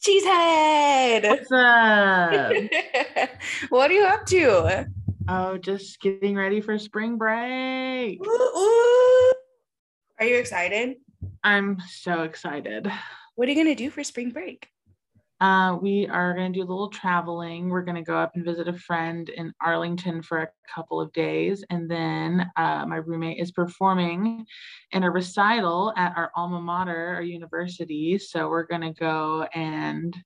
Cheesehead. What's up? what are you up to? oh, just getting ready for spring break. Ooh, ooh. Are you excited? I'm so excited. What are you gonna do for spring break? Uh, we are going to do a little traveling. We're going to go up and visit a friend in Arlington for a couple of days. And then uh, my roommate is performing in a recital at our alma mater, our university. So we're going to go and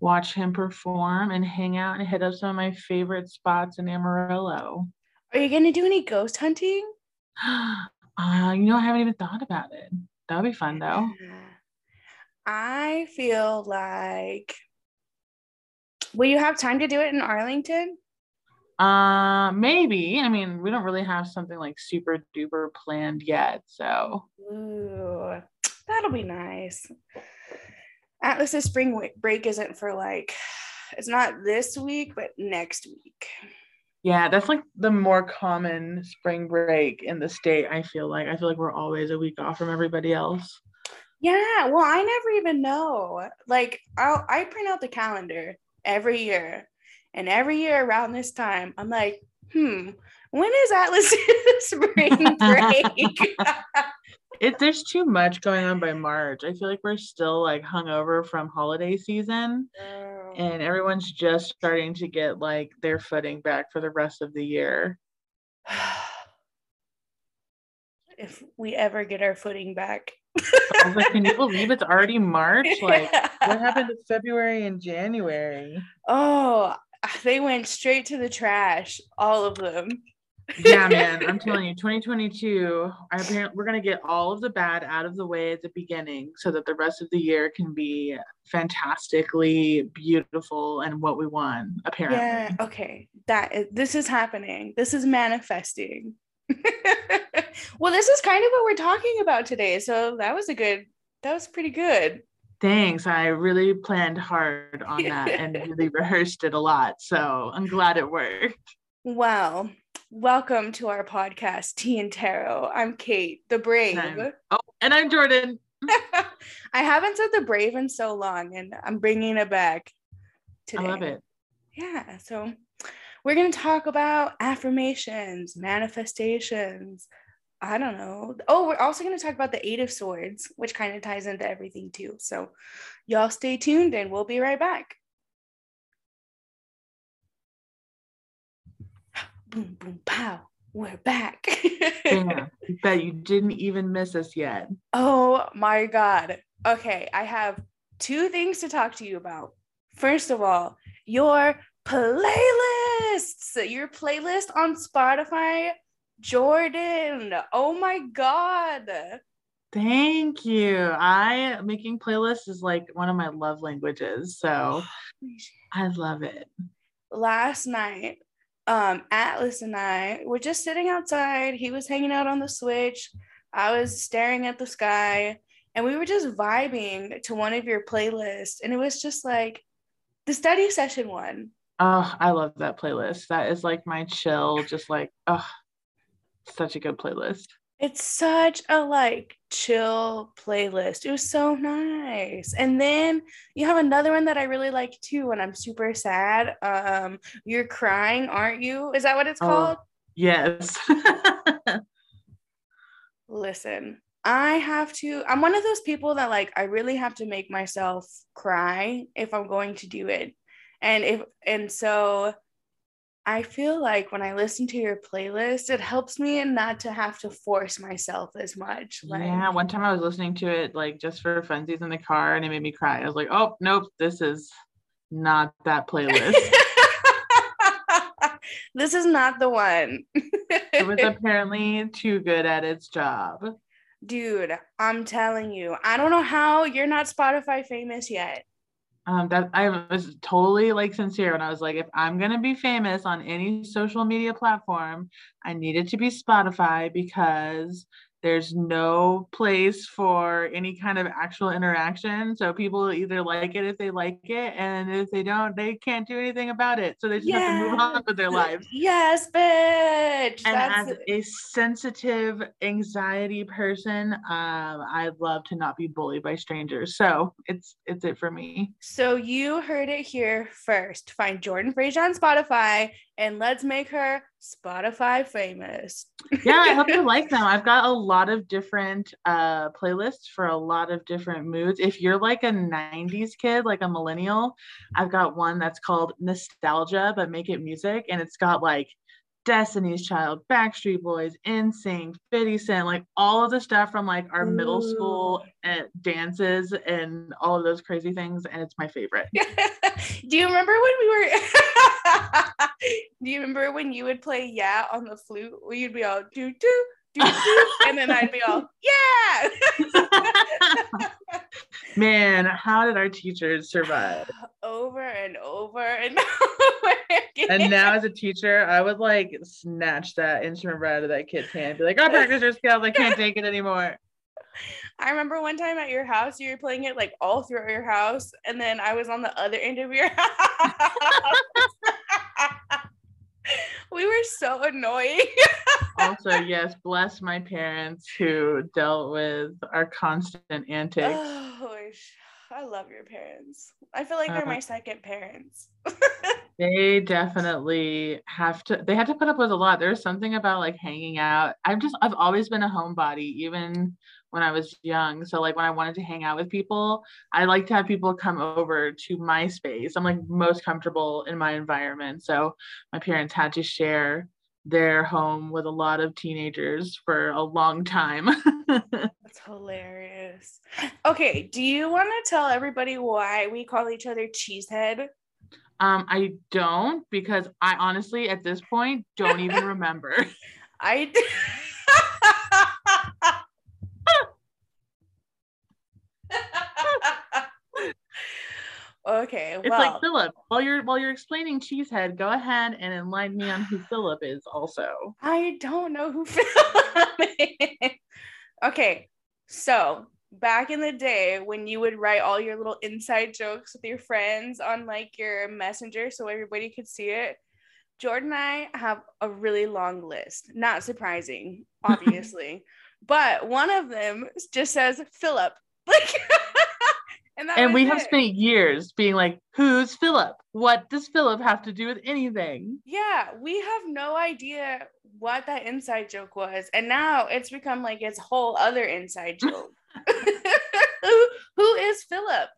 watch him perform and hang out and hit up some of my favorite spots in Amarillo. Are you gonna do any ghost hunting? Uh, you know, I haven't even thought about it. That would be fun though. I feel like will you have time to do it in Arlington? Uh, maybe. I mean, we don't really have something like super duper planned yet. So, Ooh, that'll be nice. Atlas's spring break isn't for like it's not this week, but next week. yeah, that's like the more common spring break in the state. I feel like I feel like we're always a week off from everybody else. Yeah, well, I never even know. Like, I'll, I print out the calendar every year, and every year around this time, I'm like, hmm, when is Atlas's spring break? It there's too much going on by March. I feel like we're still like hungover from holiday season, and everyone's just starting to get like their footing back for the rest of the year. if we ever get our footing back. I was like, can you believe it's already March? Like, what happened to February and January? Oh, they went straight to the trash, all of them. Yeah, man, I'm telling you, 2022. I apparently we're gonna get all of the bad out of the way at the beginning, so that the rest of the year can be fantastically beautiful and what we want. Apparently, Yeah, okay. that this is happening. This is manifesting. well, this is kind of what we're talking about today. So that was a good that was pretty good. thanks. I really planned hard on that and really rehearsed it a lot. So I'm glad it worked. Well, welcome to our podcast, Tea and Tarot. I'm Kate, the brave. I'm- Oh, and I'm Jordan. I haven't said the brave in so long, and I'm bringing it back today. I love it. Yeah. So we're going to talk about affirmations, manifestations. I don't know. Oh, we're also going to talk about the Eight of Swords, which kind of ties into everything too. So y'all stay tuned and we'll be right back. Boom, boom, pow. We're back. You bet you didn't even miss us yet. Oh my God. Okay, I have two things to talk to you about. First of all, your playlists, your playlist on Spotify. Jordan, oh my God. Thank you. I making playlists is like one of my love languages. So I love it. Last night, um, Atlas and I were just sitting outside. He was hanging out on the switch. I was staring at the sky, and we were just vibing to one of your playlists. And it was just like the study session one. Oh, I love that playlist. That is like my chill, just like, oh, such a good playlist. It's such a like chill playlist. It was so nice. And then you have another one that I really like too when I'm super sad. Um, you're crying, aren't you? Is that what it's Oh. called? Yes. Listen, I have to, I'm one of those people that like I really have to make myself cry if I'm going to do it. And if and so I feel like when I listen to your playlist, it helps me not to have to force myself as much. Like yeah. One time I was listening to it like just for funsies in the car and it made me cry. I was like, oh, nope, this is not that playlist. this is not the one. it was apparently too good at its job. Dude, I'm telling you, I don't know how you're not Spotify famous yet. Um, that I was totally like sincere when I was like, if I'm gonna be famous on any social media platform, I need it to be Spotify because there's no place for any kind of actual interaction. So people either like it if they like it, and if they don't, they can't do anything about it. So they just have to move on with their lives. Yes, bitch. And That's as a sensitive anxiety person, um, I'd love to not be bullied by strangers. So it's it's it for me. so you heard it here first. Find Jordan Fraizer on Spotify and let's make her Spotify famous. yeah, I hope you like them. I've got a lot of different uh, playlists for a lot of different moods. If you're like a 90s kid, like a millennial, I've got one that's called Nostalgia, but make it music. And it's got like Destiny's Child, Backstreet Boys, NSYNC, 50 Cent, like all of the stuff from like our middle school dances and all of those crazy things. And it's my favorite. Do you remember when we were? Do you remember when you would play "Yeah" on the flute? Where you'd be all do do do do, and then I'd be all "Yeah." Man, how did our teachers survive? over and over and over again. And now as a teacher, I would like snatch that instrument right out of that kid's hand be like, oh, practice your skills. I can't take it anymore. I remember one time at your house, you were playing it like all throughout your house, and then I was on the other end of your house. we were so annoying. Also, yes, bless my parents who dealt with our constant antics. oh, I love your parents. I feel like they're Uh, my second parents. They definitely have to, they had to put up with a lot. There's something about like hanging out. I've just, I've always been a homebody, even when I was young. So, like, when I wanted to hang out with people, I like to have people come over to my space. I'm like most comfortable in my environment. So, my parents had to share their home with a lot of teenagers for a long time. That's hilarious. Okay, do you want to tell everybody why we call each other cheesehead? um, I don't because I honestly, at this point, don't even remember. I Okay, It's well, like Philip. While you're while you're explaining Cheesehead, go ahead and enlighten me on who Philip is. Also, I don't know who Philip is. Okay, so back in the day when you would write all your little inside jokes with your friends on like your messenger so everybody could see it, Jordan and I have a really long list. Not surprising, obviously, but one of them just says Philip. Like, and and we was have spent years being like, "Who's Philip? What does Philip have to do with anything?" Yeah, we have no idea what that inside joke was. And now it's become like its whole other inside joke. who, who is Philip?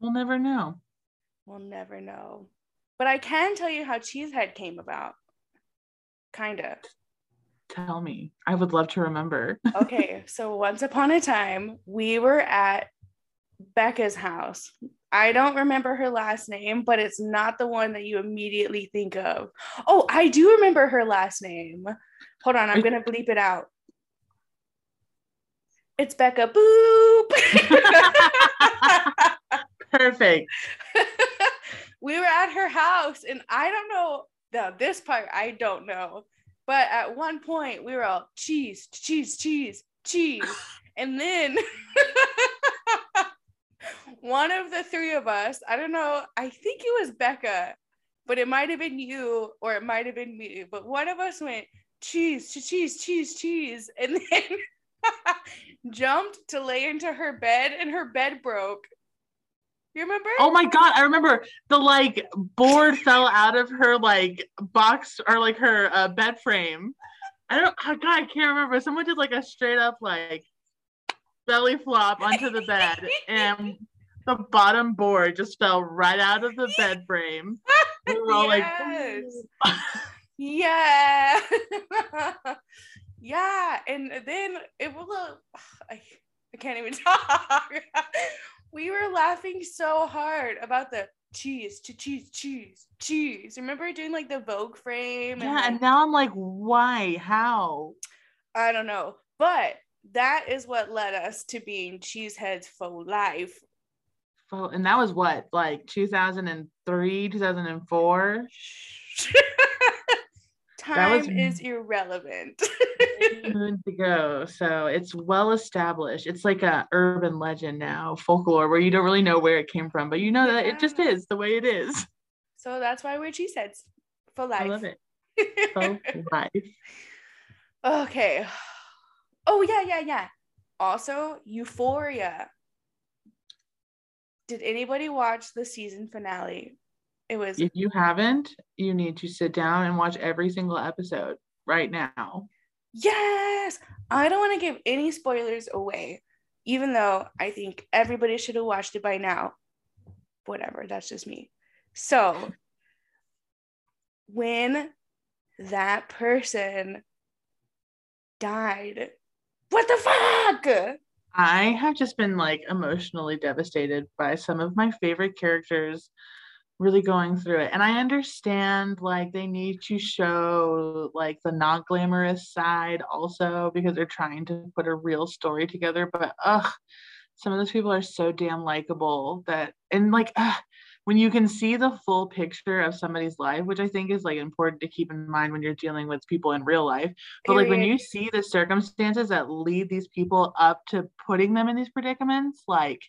We'll never know. We'll never know. But I can tell you how Cheesehead came about. Kind of. Tell me. I would love to remember. Okay, so once upon a time, we were at Becca's house. I don't remember her last name, but it's not the one that you immediately think of. Oh, I do remember her last name. Hold on, I'm going to bleep it out. It's Becca Boop. Perfect. we were at her house, and I don't know. Now, this part I don't know. But at one point, we were all cheese, cheese, cheese, cheese. And then one of the three of us, I don't know, I think it was Becca, but it might have been you or it might have been me. But one of us went cheese, cheese, cheese, cheese, and then jumped to lay into her bed, and her bed broke. You remember? Oh my god, I remember the like board fell out of her like box or like her uh, bed frame. I don't oh god, I can't remember. Someone did like a straight up like belly flop onto the bed and the bottom board just fell right out of the bed frame. We were all Yes. like yeah. yeah. And then it was a, I, I can't even talk. we were laughing so hard about the cheese, ch- cheese, cheese, cheese. Remember doing like the Vogue frame? Yeah, like- and now I'm like, why? How? I don't know. But that is what led us to being Cheeseheads for life. And that was what, like 2003, 2004? Time is irrelevant. moons ago, so it's well established. It's like a urban legend now, folklore, where you don't really know where it came from, but you know that it just is the way it is. So that's why we're cheese heads for life. I love it. For life. Okay. Oh yeah, yeah, yeah. Also, Euphoria. Did anybody watch the season finale? It was If you haven't, you need to sit down and watch every single episode right now. Yes. I don't want to give any spoilers away, even though I think everybody should have watched it by now. Whatever, that's just me. So, when that person died, what the fuck? I have just been like emotionally devastated by some of my favorite characters really going through it. And I understand like they need to show like the not glamorous side also because they're trying to put a real story together. But ugh, some of those people are so damn likable that and like ugh, when you can see the full picture of somebody's life, which I think is like important to keep in mind when you're dealing with people in real life. But like when you see the circumstances that lead these people up to putting them in these predicaments, like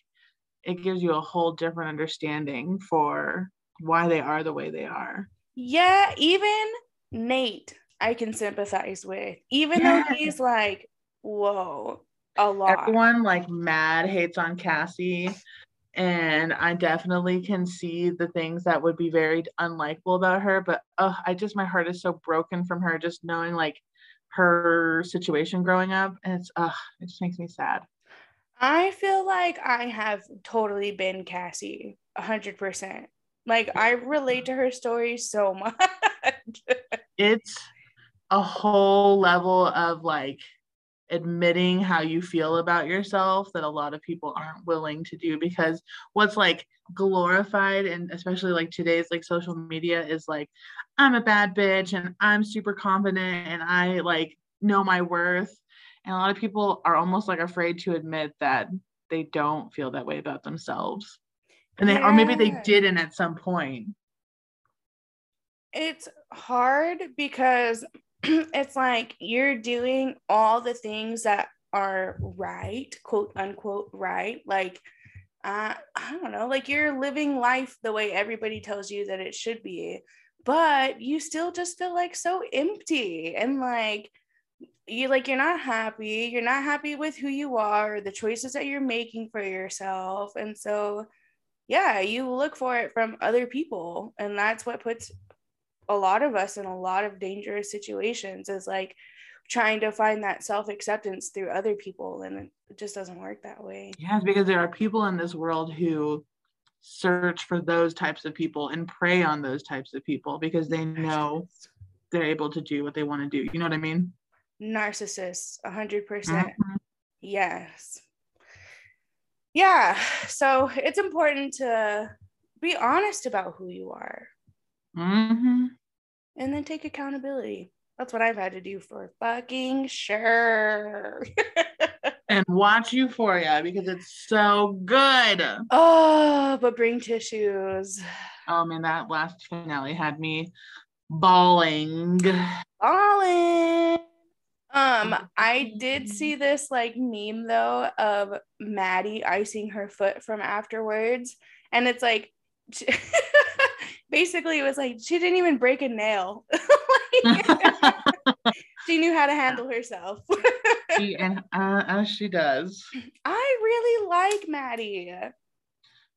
it gives you a whole different understanding for why they are the way they are. Yeah, even Nate, I can sympathize with, even yeah. though he's like, whoa, a lot. Everyone like mad hates on Cassie and I definitely can see the things that would be very unlikable about her. But oh, I just my heart is so broken from her just knowing like her situation growing up, and it's uh it just makes me sad. I feel like I have totally been Cassie a hundred percent. Like I relate to her story so much. it's a whole level of like admitting how you feel about yourself that a lot of people aren't willing to do because what's like glorified and especially like today's like social media is like I'm a bad bitch and I'm super confident and I like know my worth. And a lot of people are almost like afraid to admit that they don't feel that way about themselves. And they yeah. or maybe they didn't at some point. It's hard because it's like you're doing all the things that are right, quote unquote, right. Like, uh, I don't know, like you're living life the way everybody tells you that it should be, but you still just feel like so empty and like, you like you're not happy you're not happy with who you are the choices that you're making for yourself and so yeah you look for it from other people and that's what puts a lot of us in a lot of dangerous situations is like trying to find that self acceptance through other people and it just doesn't work that way. Yeah, because there are people in this world who search for those types of people and prey on those types of people because they know they're able to do what they want to do. You know what I mean? Narcissists, 100%. percent mm hmm Yes. Yeah, so it's important to be honest about who you are. Mm-hmm. And then take accountability. That's what I've had to do for fucking sure. and watch Euphoria because it's so good. Oh, but bring tissues. Oh man, that last finale had me bawling. Bawling. Um, I did see this like meme though of Maddy icing her foot from afterwards, and it's like basically it was like she didn't even break a nail. she knew how to handle herself. she, and uh, as she does. I really like Maddy.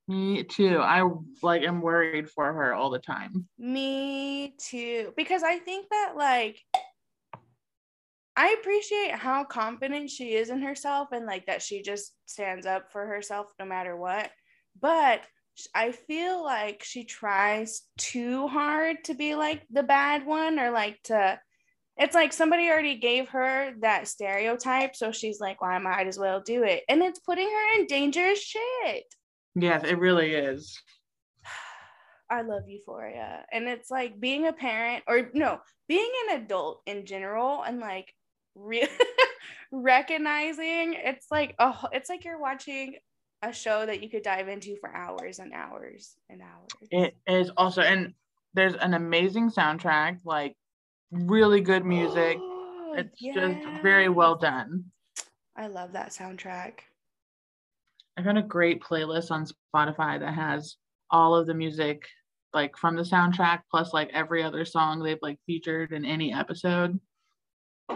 Me too. I like am worried for her all the time. Me too. Because I think that like I appreciate how confident she is in herself and like that she just stands up for herself no matter what. But I feel like she tries too hard to be like the bad one or like to it's like somebody already gave her that stereotype so she's like well I might as well do it and it's putting her in dangerous shit. Yes, it really is. I love Euphoria. And it's like being a parent or no, being an adult in general and like re- recognizing it's like oh it's like you're watching a show that you could dive into for hours and hours and hours. It is also, and there's an amazing soundtrack. Like really good music. it's yes. just very well done. I love that soundtrack. I found a great playlist on Spotify that has all of the music like from the soundtrack plus like every other song they've like featured in any episode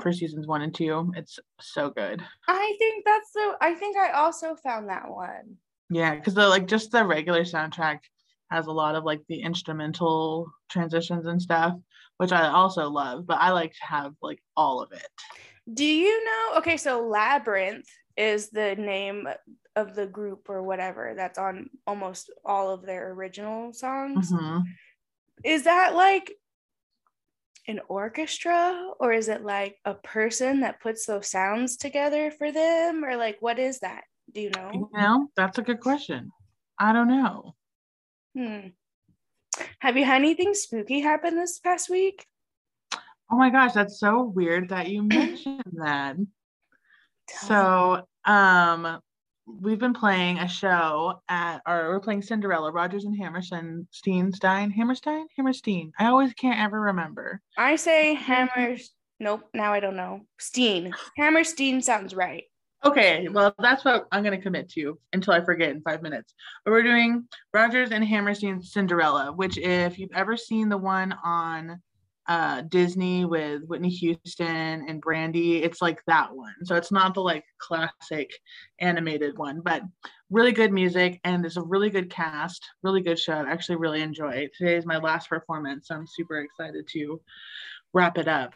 for seasons one and two. It's so good. I think that's the I think I also found that one. Yeah, because the like just the regular soundtrack has a lot of like the instrumental transitions and stuff, which I also love, but I like to have like all of it. Do you know? Okay, so Labrinth is the name of the group or whatever that's on almost all of their original songs. Mhm. Is that like an orchestra or is it like a person that puts those sounds together for them or like what is that? Do you know? You know, that's a good question. I don't know. Hmm. Have you had anything spooky happen this past week? Oh my gosh, that's so weird that you mentioned that. So, um, we've been playing a show at, or we're playing Cinderella, Rodgers and Hammerstein, Steenstein, Hammerstein, Hammerstein. I always can't ever remember. I say Hammers. Nope, now I don't know. Steen. Hammerstein sounds right. Okay, well, that's what I'm going to commit to until I forget in five minutes. But we're doing Rodgers and Hammerstein's Cinderella, which, if you've ever seen the one on uh, Disney with Whitney Houston and Brandy, it's like that one. So it's not the like classic animated one, but really good music and there's a really good cast, really good show. I actually really enjoy it. Today is my last performance, so I'm super excited to wrap it up.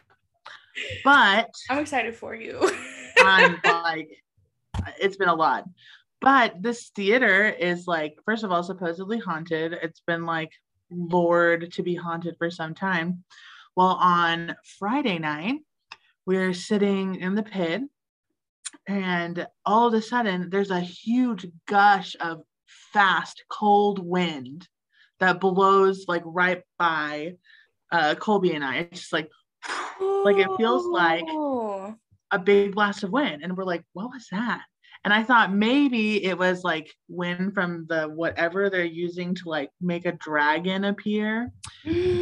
But I'm excited for you. I'm like, it's been a lot. But this theater is like, first of all, supposedly haunted. It's been like lured to be haunted for some time. Well, on Friday night, we're sitting in the pit, and all of a sudden, there's a huge gush of fast, cold wind that blows like right by uh, Colby and I. It's just like, like it feels like a big blast of wind. And we're like what was that and i thought maybe it was like wind from the whatever they're using to like make a dragon appear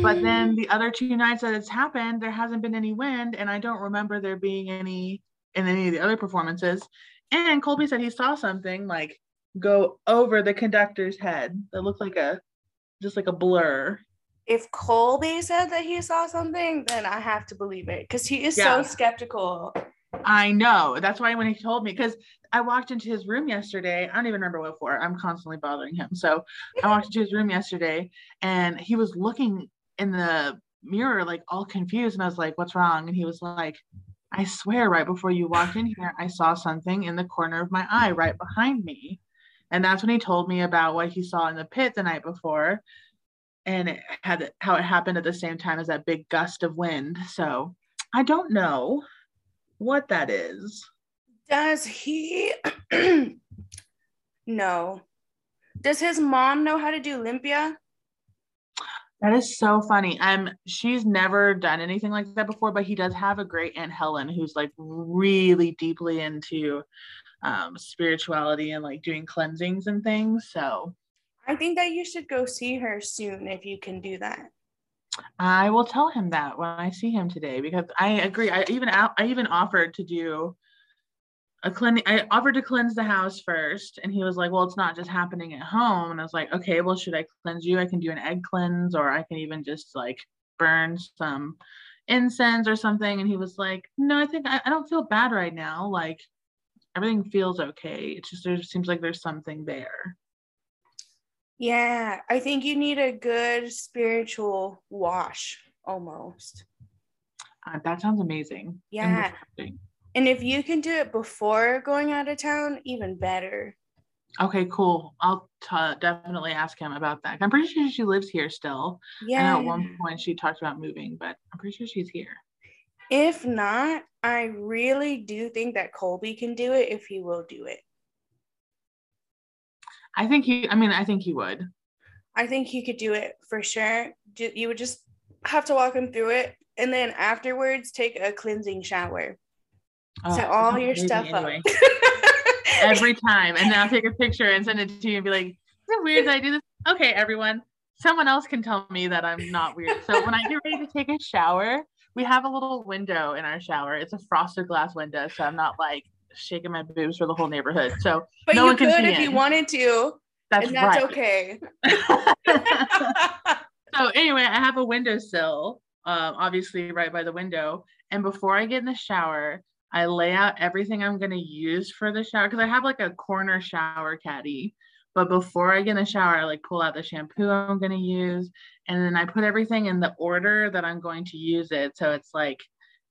but then the other two nights that it's happened there hasn't been any wind and i don't remember there being any in any of the other performances and colby said he saw something like go over the conductor's head that looked like a just like a blur if Colby said that he saw something, then I have to believe it because he is Yeah. so skeptical. I know. That's why when he told me, because I walked into his room yesterday, I don't even remember what for. I'm constantly bothering him. So I walked into his room yesterday and he was looking in the mirror, like all confused. And I was like, what's wrong? And he was like, I swear, right before you walked in here, I saw something in the corner of my eye right behind me. And that's when he told me about what he saw in the pit the night before. And it had how it happened at the same time as that big gust of wind. So I don't know what that is. Does he? no. Does his mom know how to do a limpia? That is so funny. Um, she's never done anything like that before, but he does have a great aunt Helen who's like really deeply into um spirituality and like doing cleansings and things. So I think that you should go see her soon if you can do that. I will tell him that when I see him today because I agree. I even I even offered to do a clean. I offered to cleanse the house first, and he was like, "Well, it's not just happening at home." And I was like, "Okay, well, should I cleanse you? I can do an egg cleanse, or I can even just like burn some incense or something." And he was like, "No, I think I, I don't feel bad right now. Like everything feels okay. It's just there seems like there's something there." Yeah, I think you need a good spiritual wash almost. Uh, that sounds amazing. Yeah. And if you can do it before going out of town, even better. Okay, cool. I'll t- definitely ask him about that. I'm pretty sure she lives here still. Yeah. at one point she talked about moving, but I'm pretty sure she's here. If not, I really do think that Colby can do it if he will do it. I think he, I mean, I think he would. I think he could do it for sure. You would just have to walk him through it and then afterwards take a cleansing shower. Oh, Set all your stuff anyway. up. Every time. And then I'll take a picture and send it to you and be like, is it weird that I do this? Okay, everyone. Someone else can tell me that I'm not weird. So when I get ready to take a shower, we have a little window in our shower. It's a frosted glass window, so I'm not like shaking my boobs for the whole neighborhood. So but no you one can could if you wanted to, That's, and that's right. okay. so anyway, I have a windowsill, um, obviously right by the window. And before I get in the shower, I lay out everything I'm gonna use for the shower because I have like a corner shower caddy. But before I get in the shower, I like pull out the shampoo I'm gonna use, and then I put everything in the order that I'm going to use it. So it's like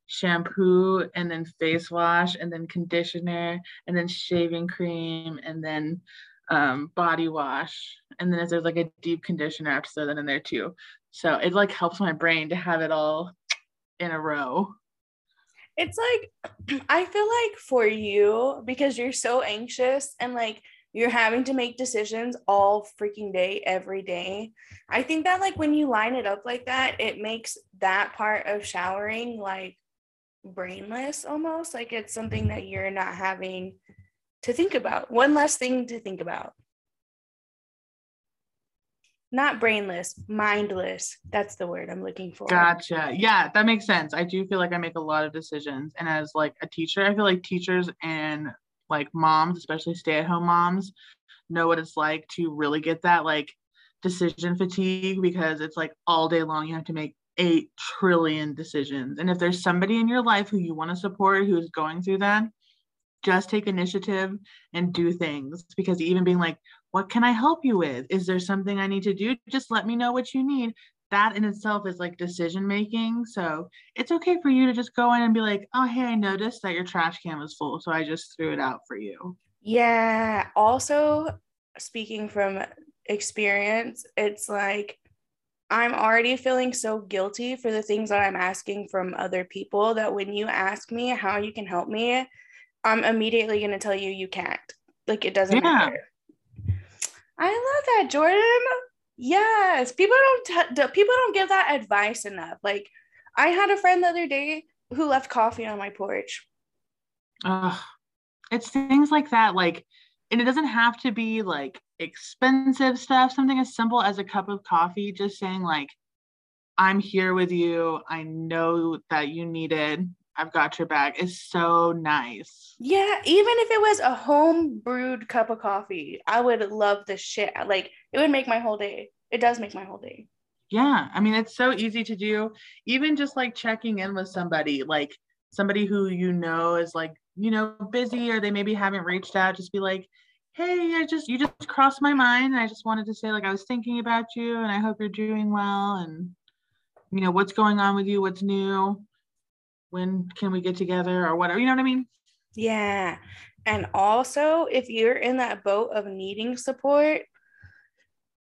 shampoo and then face wash and then conditioner and then shaving cream and then um, body wash. And then if there's like a deep conditioner, I have to throw that in there too. So it like helps my brain to have it all in a row. it's like I feel like for you because you're so anxious and like you're having to make decisions all freaking day every day. I think that like when you line it up like that, it makes that part of showering like brainless almost like it's something that you're not having to think about. One less thing to think about. Not brainless, mindless. That's the word I'm looking for. Gotcha. Yeah, that makes sense. I do feel like I make a lot of decisions. And as like a teacher, I feel like teachers and like moms, especially stay-at-home moms, know what it's like to really get that like decision fatigue because it's like all day long you have to make eight trillion decisions. And if there's somebody in your life who you want to support who's going through that, just take initiative and do things because even being like, what can I help you with? Is there something I need to do? Just let me know what you need. That in itself is like decision making. So it's okay for you to just go in and be like, oh, hey, I noticed that your trash can was full. So I just threw it out for you. Yeah. Also, speaking from experience, it's like I'm already feeling so guilty for the things that I'm asking from other people that when you ask me how you can help me, I'm immediately going to tell you you can't. Like it doesn't Yeah. matter. I love that, Jordan. Yes, people don't t- people don't give that advice enough. Like I had a friend the other day who left coffee on my porch. Ugh. It's things like that. Like, and it doesn't have to be like expensive stuff, something as simple as a cup of coffee, just saying, like, I'm here with you. I know that you need it. I've got your back is so nice. Yeah, even if it was a home brewed cup of coffee, I would love the shit. Like it would make my whole day. It does make my whole day. Yeah. I mean, it's so easy to do. Even just like checking in with somebody, like somebody who you know is like, you know, busy or they maybe haven't reached out, just be like, hey, I just, you just crossed my mind. And I just wanted to say, like, I was thinking about you and I hope you're doing well. And, you know, what's going on with you? What's new? When can we get together or whatever? You know what I mean? Yeah. And also, if you're in that boat of needing support,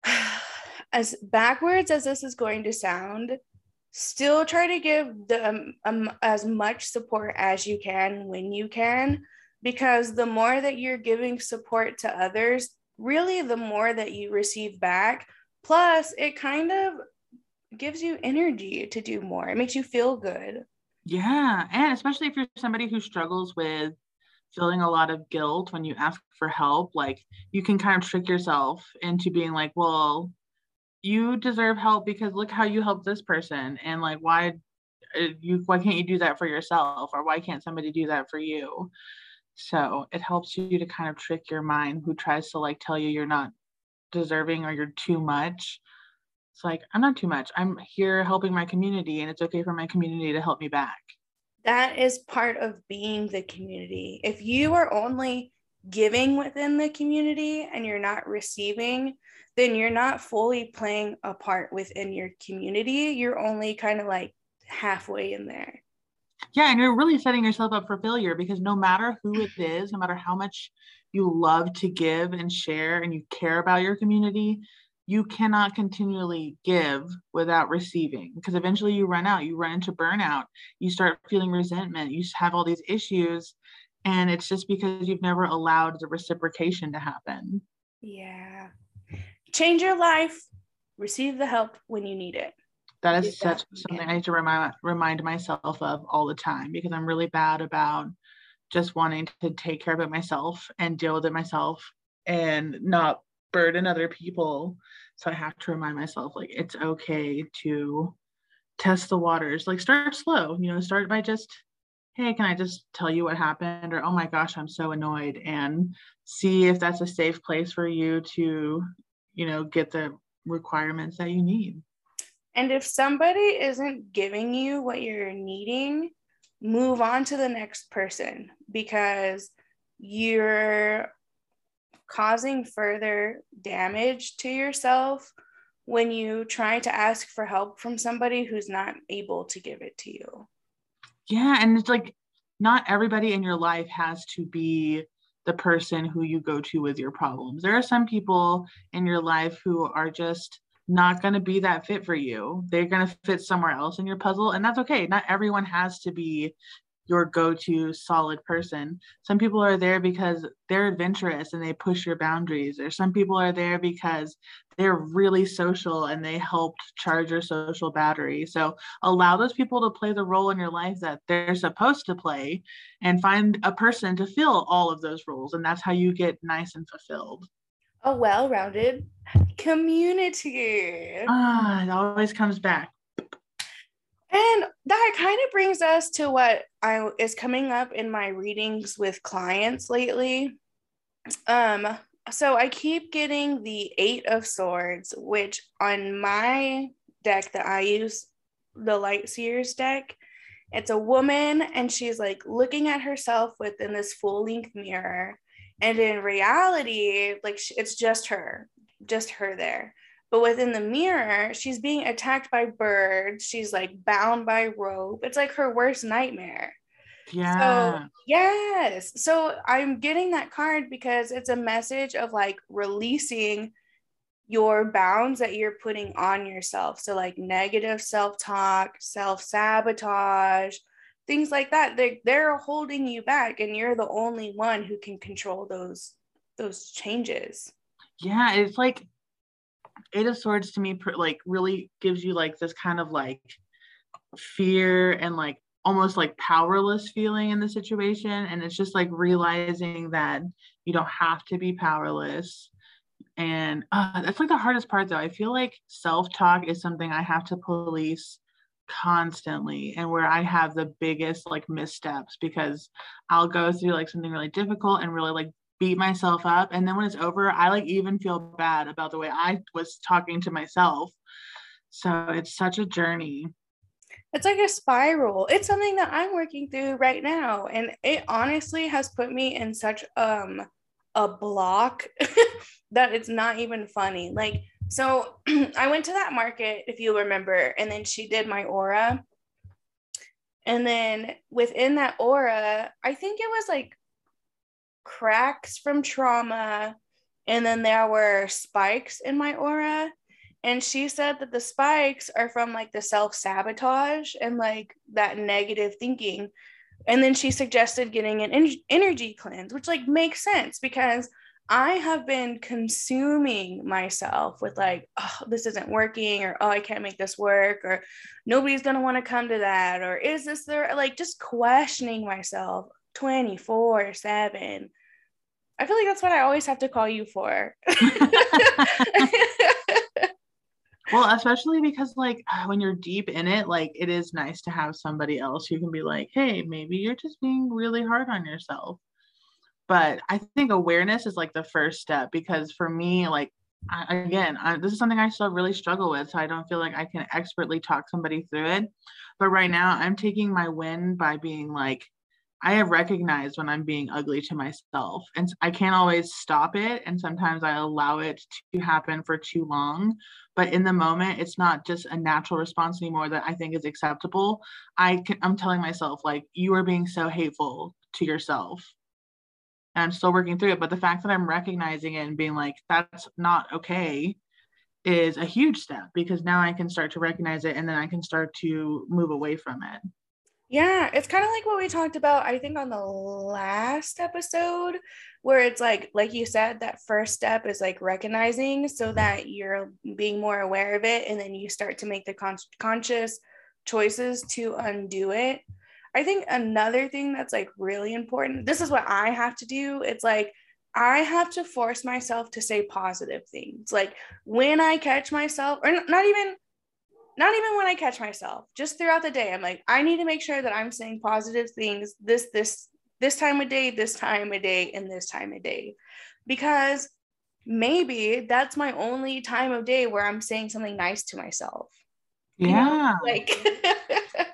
as backwards as this is going to sound, still try to give the um, um, as much support as you can when you can, because the more that you're giving support to others, really the more that you receive back. Plus, it kind of gives you energy to do more. It makes you feel good. Yeah. And especially if you're somebody who struggles with feeling a lot of guilt when you ask for help, like you can kind of trick yourself into being like, well, you deserve help because look how you helped this person. And like, why uh, you why can't you do that for yourself or why can't somebody do that for you so it helps you to kind of trick your mind who tries to like tell you you're not deserving or you're too much it's like i'm not too much i'm here helping my community and it's okay for my community to help me back that is part of being the community. If you are only giving within the community and you're not receiving, then you're not fully playing a part within your community. You're only kind of like halfway in there. Yeah and you're really setting yourself up for failure because no matter who it is no matter how much you love to give and share and you care about your community you cannot continually give without receiving because eventually you run out you run into burnout you start feeling resentment you have all these issues and it's just because you've never allowed the reciprocation to happen Yeah. Change your life, receive the help when you need it. That is such something i need to remind remind myself of all the time because i'm really bad about just wanting to take care of it myself and deal with it myself and not burden other people so i have to remind myself like it's okay to test the waters. Like start slow, you know, start by just, hey, can I just tell you what happened? Or, oh my gosh, I'm so annoyed. And see if that's a safe place for you to, you know, get the requirements that you need. And if somebody isn't giving you what you're needing, move on to the next person because you're causing further damage to yourself when you try to ask for help from somebody who's not able to give it to you. Yeah. And it's like not everybody in your life has to be the person who you go to with your problems. There are some people in your life who are just not going to be that fit for you. They're going to fit somewhere else in your puzzle. And that's okay. Not everyone has to be your go-to solid person. Some people are there because they're adventurous and they push your boundaries. Or some people are there because they're really social and they help charge your social battery. So allow those people to play the role in your life that they're supposed to play and find a person to fill all of those roles. And that's how you get nice and fulfilled. A well-rounded community. Ah, it always comes back. And that kind of brings us to what I is coming up in my readings with clients lately. Um, so I keep getting the Eight of Swords, which on my deck that I use, the Light Seers deck, it's a woman and she's like looking at herself within this full length mirror. And in reality, like it's just her, just her there. But within the mirror, she's being attacked by birds. She's like bound by rope. It's like her worst nightmare. Yeah. So, yes. So I'm getting that card because it's a message of like releasing your bounds that you're putting on yourself. So, like negative self talk, self sabotage, things like that. They, they're holding you back, and you're the only one who can control those those changes. Yeah. It's like Eight of Swords to me like really gives you like this kind of like fear and like almost like powerless feeling in the situation and it's just like realizing that you don't have to be powerless and uh, that's like the hardest part though i feel like self-talk is something i have to police constantly and where i have the biggest like missteps because i'll go through like something really difficult and really like beat myself up. And then when it's over i like even feel bad about the way i was talking to myself. So it's such a journey. It's like a spiral. It's something that i'm working through right now and it honestly has put me in such um a block that it's not even funny. Like so i went to that market if you remember and then she did my aura and then within that aura i think it was like cracks from trauma and then there were spikes in my aura. And she said that the spikes are from like the self-sabotage and like that negative thinking. And then she suggested getting an en- energy cleanse which like makes sense because i have been consuming myself with like oh this isn't working or oh i can't make this work or nobody's going to want to come to that or is this there like just questioning myself 24 7 I feel like that's what I always have to call you for. well, especially because like uh, when you're deep in it, like it is nice to have somebody else who can be like, "Hey, maybe you're just being really hard on yourself." But I think awareness is like the first step because for me, like I, again, I, this is something I still really struggle with, so I don't feel like I can expertly talk somebody through it. But right now, I'm taking my win by being like, I have recognized when I'm being ugly to myself, and I can't always stop it. And sometimes I allow it to happen for too long. But in the moment, it's not just a natural response anymore that I think is acceptable. I can, I'm telling myself, like, you are being so hateful to yourself. And I'm still working through it. But the fact that I'm recognizing it and being like, that's not okay is a huge step because now I can start to recognize it and then I can start to move away from it. Yeah, it's kind of like what we talked about, I think, on the last episode, where it's like, like you said, that first step is like recognizing so that you're being more aware of it. And then you start to make the con- conscious choices to undo it. I think another thing that's like really important, this is what I have to do. It's like, I have to force myself to say positive things. Like when I catch myself, or not even not even when I catch myself, just throughout the day. I'm like, I need to make sure that I'm saying positive things this, this, this time of day, this time of day, and this time of day. Because maybe that's my only time of day where I'm saying something nice to myself. Yeah. You know? Like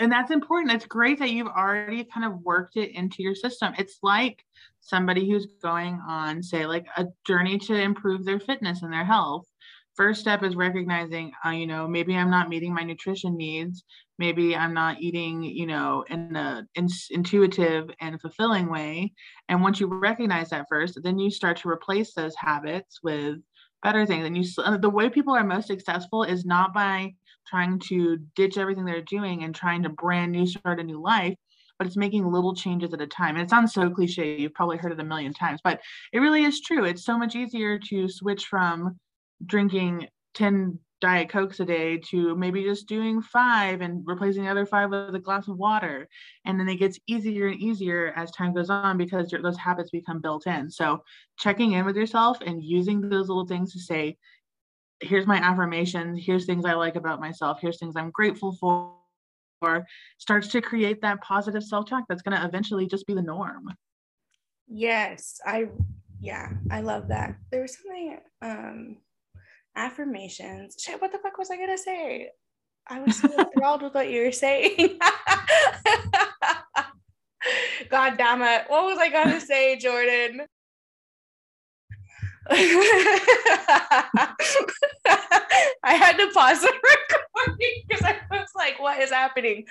and that's important. It's great that you've already kind of worked it into your system. It's like somebody who's going on, say, like a journey to improve their fitness and their health. First step is recognizing, uh, you know, maybe I'm not meeting my nutrition needs. Maybe I'm not eating, you know, in a in, intuitive and fulfilling way. And once you recognize that first, then you start to replace those habits with better things. And you, the way people are most successful is not by trying to ditch everything they're doing and trying to brand new start a new life but it's making little changes at a time. And it sounds so cliche, you've probably heard it a million times, but it really is true. It's so much easier to switch from drinking 10 Diet Cokes a day to maybe just doing five and replacing the other five with a glass of water. And then it gets easier and easier as time goes on because those habits become built in. So checking in with yourself and using those little things to say, here's my affirmations, here's things I like about myself, here's things I'm grateful for, starts to create that positive self-talk that's going to eventually just be the norm. Yes, I yeah, I love that. There was something um affirmations. Shit, what the fuck was I gonna say? I was so enthralled with what you were saying. God damn it. What was I gonna say, Jordan? I had to pause the recording because I was like, what is happening?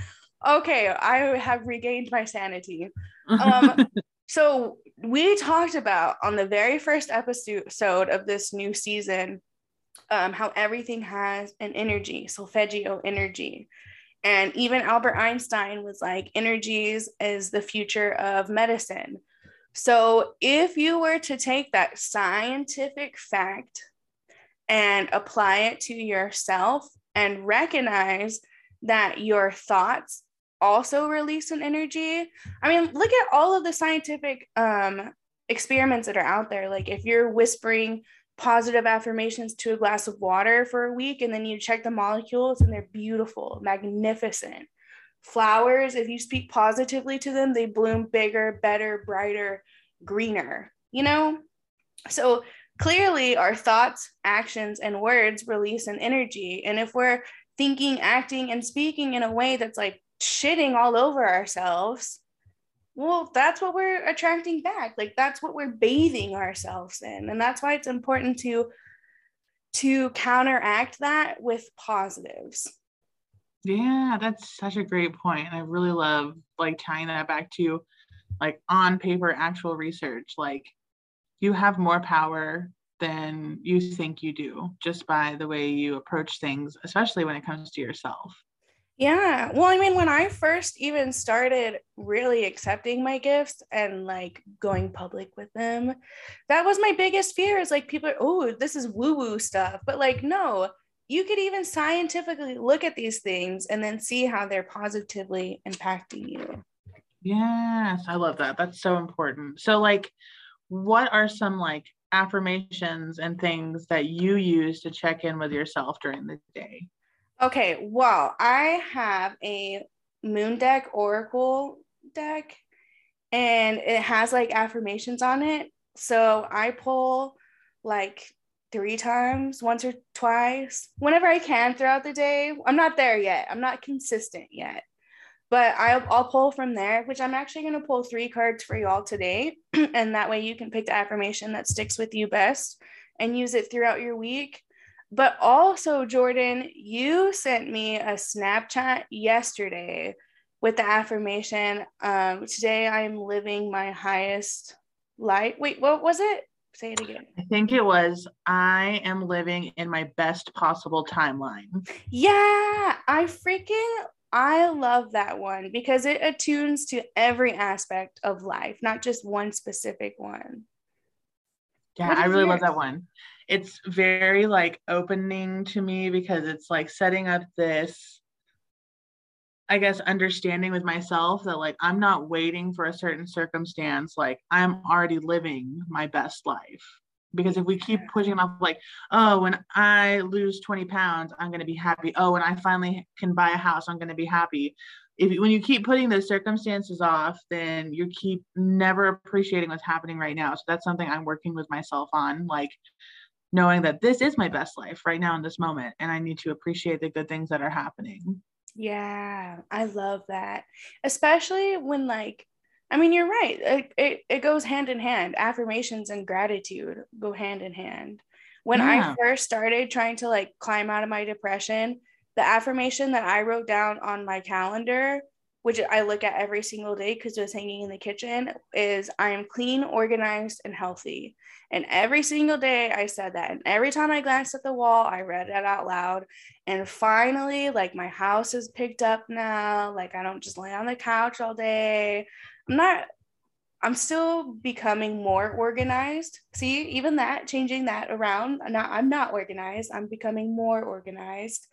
Okay, I have regained my sanity. Um, so we talked about on the very first episode of this new season um, how everything has an energy, solfeggio energy. And even Albert Einstein was like, energies is the future of medicine. So, if you were to take that scientific fact and apply it to yourself and recognize that your thoughts also release an energy, I mean, look at all of the scientific um, experiments that are out there. Like, if you're whispering positive affirmations to a glass of water for a week and then you check the molecules and they're beautiful, magnificent flowers, if you speak positively to them, they bloom bigger, better, brighter, greener, you know? So clearly, our thoughts, actions, and words release an energy. And if we're thinking, acting, and speaking in a way that's like shitting all over ourselves, well, that's what we're attracting back. Like that's what we're bathing ourselves in. And that's why it's important to to counteract that with positives. Yeah, that's such a great point. I really love like tying that back to like on paper actual research. Like you have more power than you think you do just by the way you approach things, especially when it comes to yourself. Yeah. Well, I mean, when I first even started really accepting my gifts and like going public with them, that was my biggest fear is like people, oh, this is woo woo stuff. But like, no, you could even scientifically look at these things and then see how they're positively impacting you. Yes, I love that. That's so important. So, like, what are some like affirmations and things that you use to check in with yourself during the day? Okay, well, I have a moon deck oracle deck and it has like affirmations on it. So I pull like three times, once or twice, whenever I can throughout the day. I'm not there yet. I'm not consistent yet. But I'll, I'll pull from there, which I'm actually going to pull three cards for y'all today. and that way you can pick the affirmation that sticks with you best and use it throughout your week. But also, Jordan, you sent me a Snapchat yesterday with the affirmation um, Today I'm living my highest life. Wait, what was it? Say it again. I think it was I am living in my best possible timeline. Yeah, I freaking I love that one because it attunes to every aspect of life, not just one specific one. Yeah, I really yours? love that one. It's very like opening to me because it's like setting up this I guess understanding with myself that like I'm not waiting for a certain circumstance, like I'm already living my best life. because if we keep pushing off like oh when i lose 20 pounds i'm going to be happy. Oh when i finally can buy a house i'm going to be happy. If when you keep putting those circumstances off then you keep never appreciating what's happening right now. So that's something i'm working with myself on like knowing that this is my best life right now in this moment and i need to appreciate the good things that are happening yeah i love that especially when like I mean, you're right. It, it, it goes hand in hand. Affirmations and gratitude go hand in hand. When yeah. I first started trying to like climb out of my depression, the affirmation that I wrote down on my calendar, which I look at every single day because it was hanging in the kitchen, is I am clean, organized, and healthy. And every single day I said that. And every time I glanced at the wall, I read it out loud. And finally, like my house is picked up now. Like I don't just lay on the couch all day. I'm not I'm still becoming more organized. See, even that, changing that around. I'm not, I'm not organized. I'm becoming more organized.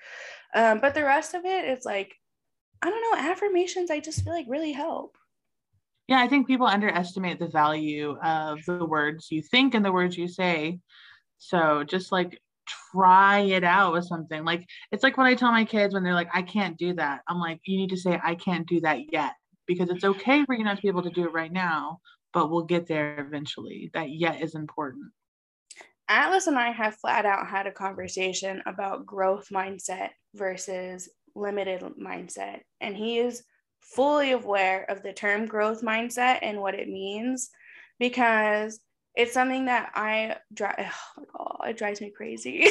Um, but the rest of it, it's like, I don't know, affirmations, I just feel like really help. Yeah, I think people underestimate the value of the words you think and the words you say. So just like try it out with something. Like it's like when I tell my kids when they're like, I can't do that. I'm like, you need to say, I can't do that yet because it's okay for you not to be able to do it right now, but we'll get there eventually. That yet is important. Atlas and I have flat out had a conversation about growth mindset versus limited mindset. And he is fully aware of the term growth mindset and what it means because it's something that I drive. Oh my god, it drives me crazy.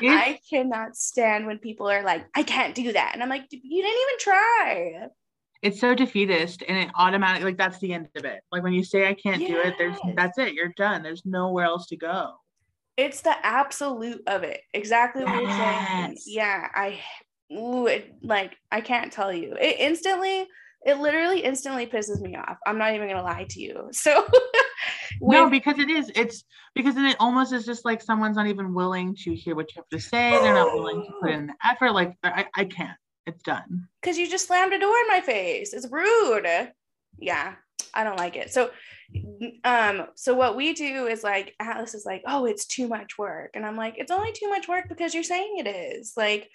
I cannot stand when people are like, "I can't do that," and I'm like, "You didn't even try." it's so defeatist and it automatically like that's the end of it like when you say i can't yes. do it there's that's it you're done there's nowhere else to go it's the absolute of it exactly what you're saying yeah i ooh, it, like i can't tell you it instantly it literally instantly pisses me off i'm not even gonna lie to you so with, no because it is it's because it almost is just like someone's not even willing to hear what you have to say they're not willing to put in the effort like i, I can't it's done. Because you just slammed a door in my face. It's rude. Yeah, I don't like it. So, um, so what we do is like Atlas is like, oh, it's too much work, and I'm like, it's only too much work because you're saying it is. Like,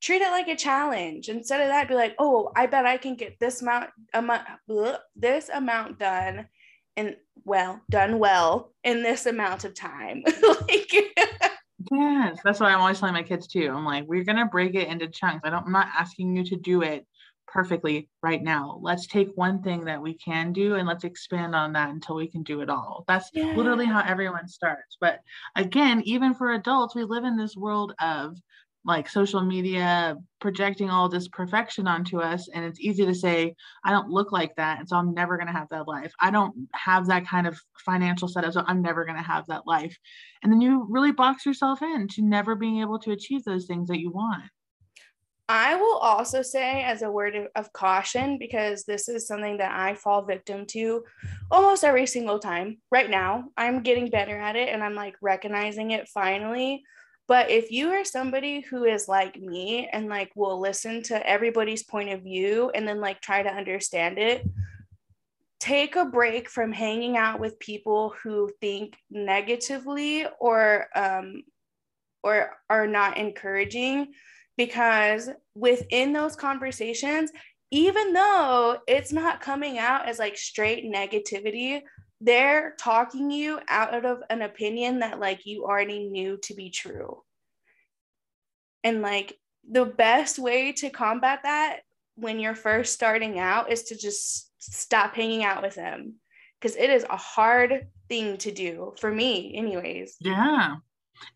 treat it like a challenge. Instead of that, be like, oh, I bet I can get this amount, amount, this amount done, and well, done well in this amount of time. like. Yes, that's what I'm always telling my kids too. I'm like, we're gonna break it into chunks. I don't. I'm not asking you to do it perfectly right now. Let's take one thing that we can do and let's expand on that until we can do it all. That's yeah. literally how everyone starts. But again, even for adults, we live in this world of like social media projecting all this perfection onto us and it's easy to say i don't look like that and so i'm never going to have that life i don't have that kind of financial setup so i'm never going to have that life and then you really box yourself in to never being able to achieve those things that you want I will also say, as a word of caution, because this is something that I fall victim to almost every single time. Right now, I'm getting better at it and I'm like recognizing it finally. But if you are somebody who is like me and like will listen to everybody's point of view and then like try to understand it, take a break from hanging out with people who think negatively or um, or are not encouraging because within those conversations even though it's not coming out as like straight negativity they're talking you out of an opinion that like you already knew to be true. And like the best way to combat that when you're first starting out is to just stop hanging out with them because it is a hard thing to do for me anyways. Yeah.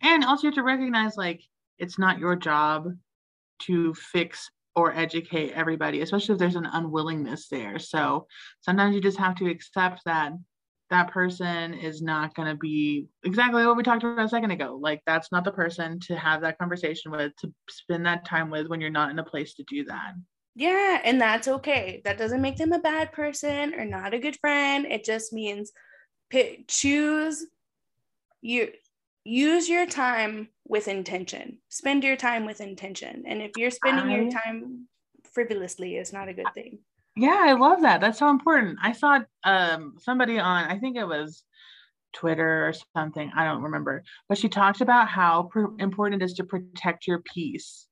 And also you have to recognize like it's not your job to fix or educate everybody, especially if there's an unwillingness there. So sometimes you just have to accept that that person is not going to be exactly what we talked about a second ago. Like, that's not the person to have that conversation with, to spend that time with when you're not in a place to do that. Yeah, and that's okay. That doesn't make them a bad person or not a good friend. It just means pick, choose you use your time with intention. Spend your time with intention. And if you're spending I, your time frivolously, it's not a good thing. Yeah, I love that. That's so important. I saw um somebody on, I think it was Twitter or something. I don't remember. But she talked about how pr- important it is to protect your peace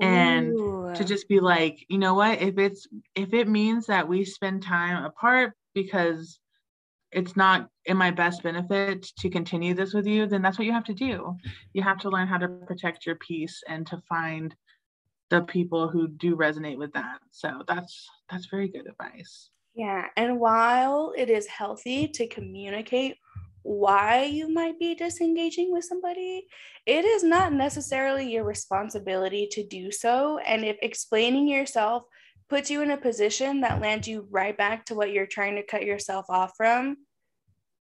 and Ooh. to just be like, you know what, if it's if it means that we spend time apart because it's not in my best benefit to continue this with you, then that's what you have to do. You have to learn how to protect your peace and to find the people who do resonate with that. So that's that's very good advice. Yeah, and while it is healthy to communicate why you might be disengaging with somebody, it is not necessarily your responsibility to do so. And if explaining yourself puts you in a position that lands you right back to what you're trying to cut yourself off from,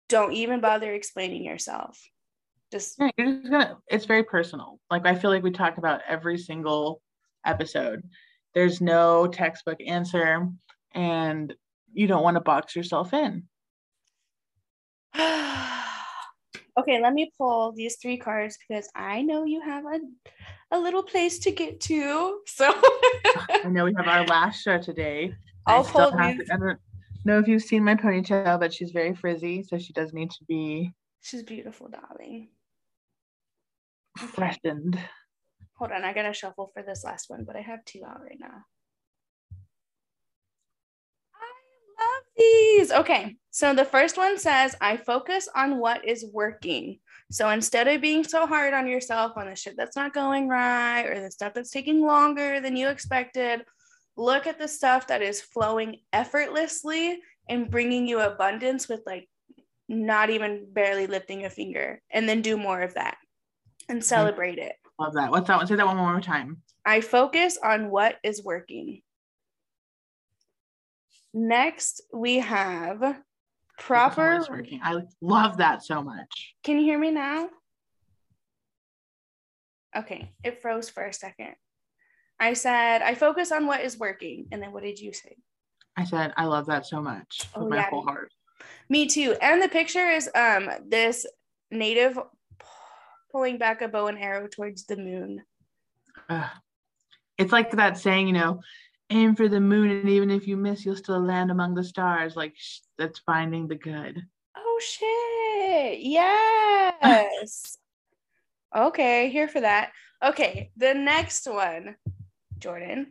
don't even bother explaining yourself. Just, yeah, you're just gonna, it's very personal. Like I feel like we talk about every single episode. There's no textbook answer, and you don't want to box yourself in. okay, let me pull these three cards because I know you have a, a little place to get to. So I know we have our last show today. I'll pull these. To, I don't know if you've seen my ponytail, but she's very frizzy, so she does need to be. She's beautiful, darling. Freshened. Hold on, I gotta shuffle for this last one, but I have two out right now. I love these. Okay, so the first one says, I focus on what is working. So instead of being so hard on yourself on the shit that's not going right or the stuff that's taking longer than you expected, look at the stuff that is flowing effortlessly and bringing you abundance with like not even barely lifting a finger, and then do more of that and mm-hmm. celebrate it. Love that. What's that one? Say that one more time. I focus on what is working. Next, we have proper. I love that so much. Can you hear me now? Okay, it froze for a second. I said, I focus on what is working. And then what did you say? I said, I love that so much with oh, my yeah. whole heart. Me too. And the picture is um this native pulling back a bow and arrow towards the moon. Uh, it's like that saying, you know, aim for the moon and even if you miss you'll still land among the stars. Like sh- that's finding the good. Oh shit. Yes. Okay here for that. Okay the next one jordan.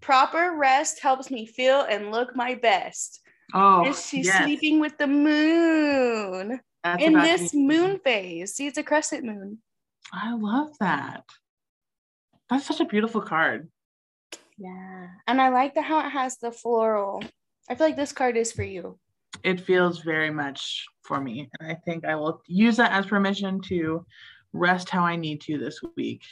Proper rest helps me feel and look my best. Oh and she's yes. sleeping with the moon that's in this moon phase see it's a crescent moon i love that that's such a beautiful card yeah. And I like the how it has the floral. I feel like this card is for you. It feels very much for me. And I think I will use that as permission to rest how I need to this week.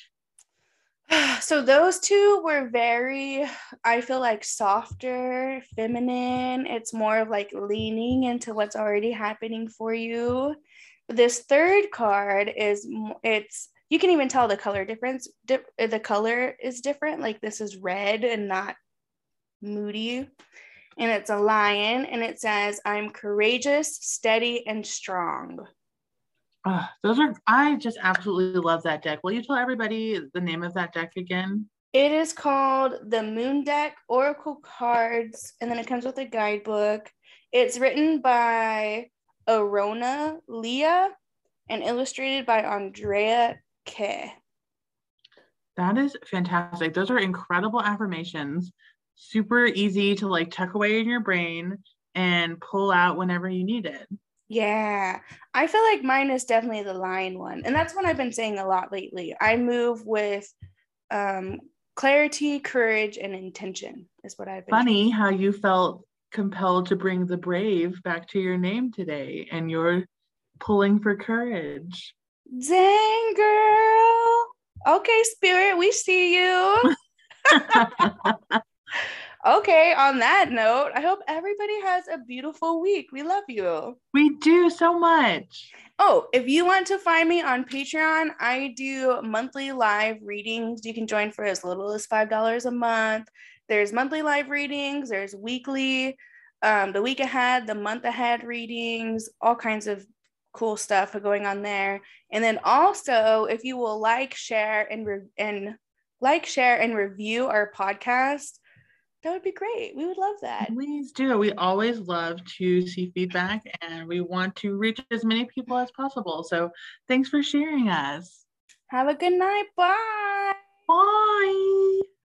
So those two were very, I feel like softer, feminine. It's more of like leaning into what's already happening for you. This third card is it's you can even tell the color difference. Di- the color is different. Like this is red and not moody. And it's a lion and it says, I'm courageous, steady, and strong. Uh, those are, I just absolutely love that deck. Will you tell everybody the name of that deck again? It is called the Moon Deck Oracle Cards, and then it comes with a guidebook. It's written by Arona Leah and illustrated by Andrea Okay. That is fantastic. Those are incredible affirmations. Super easy to like tuck away in your brain and pull out whenever you need it. Yeah. I feel like mine is definitely the lion one. And that's what I've been saying a lot lately. I move with um clarity, courage, and intention is what I've been funny how you felt compelled to bring the brave back to your name today and you're pulling for courage. Dang, girl. Okay, Spirit, we see you. okay, on that note, I hope everybody has a beautiful week. We love you. We do so much. Oh, if you want to find me on Patreon, I do monthly live readings. You can join for as little as $5 a month. There's monthly live readings, there's weekly, um, the week ahead, the month ahead readings, all kinds of cool stuff going on there. And then also, if you will like, share, and re- and like, share, and review our podcast, That would be great. We would love that. Please do. We always love to see feedback and we want to reach as many people as possible. So thanks for sharing us. Have a good night. Bye. Bye.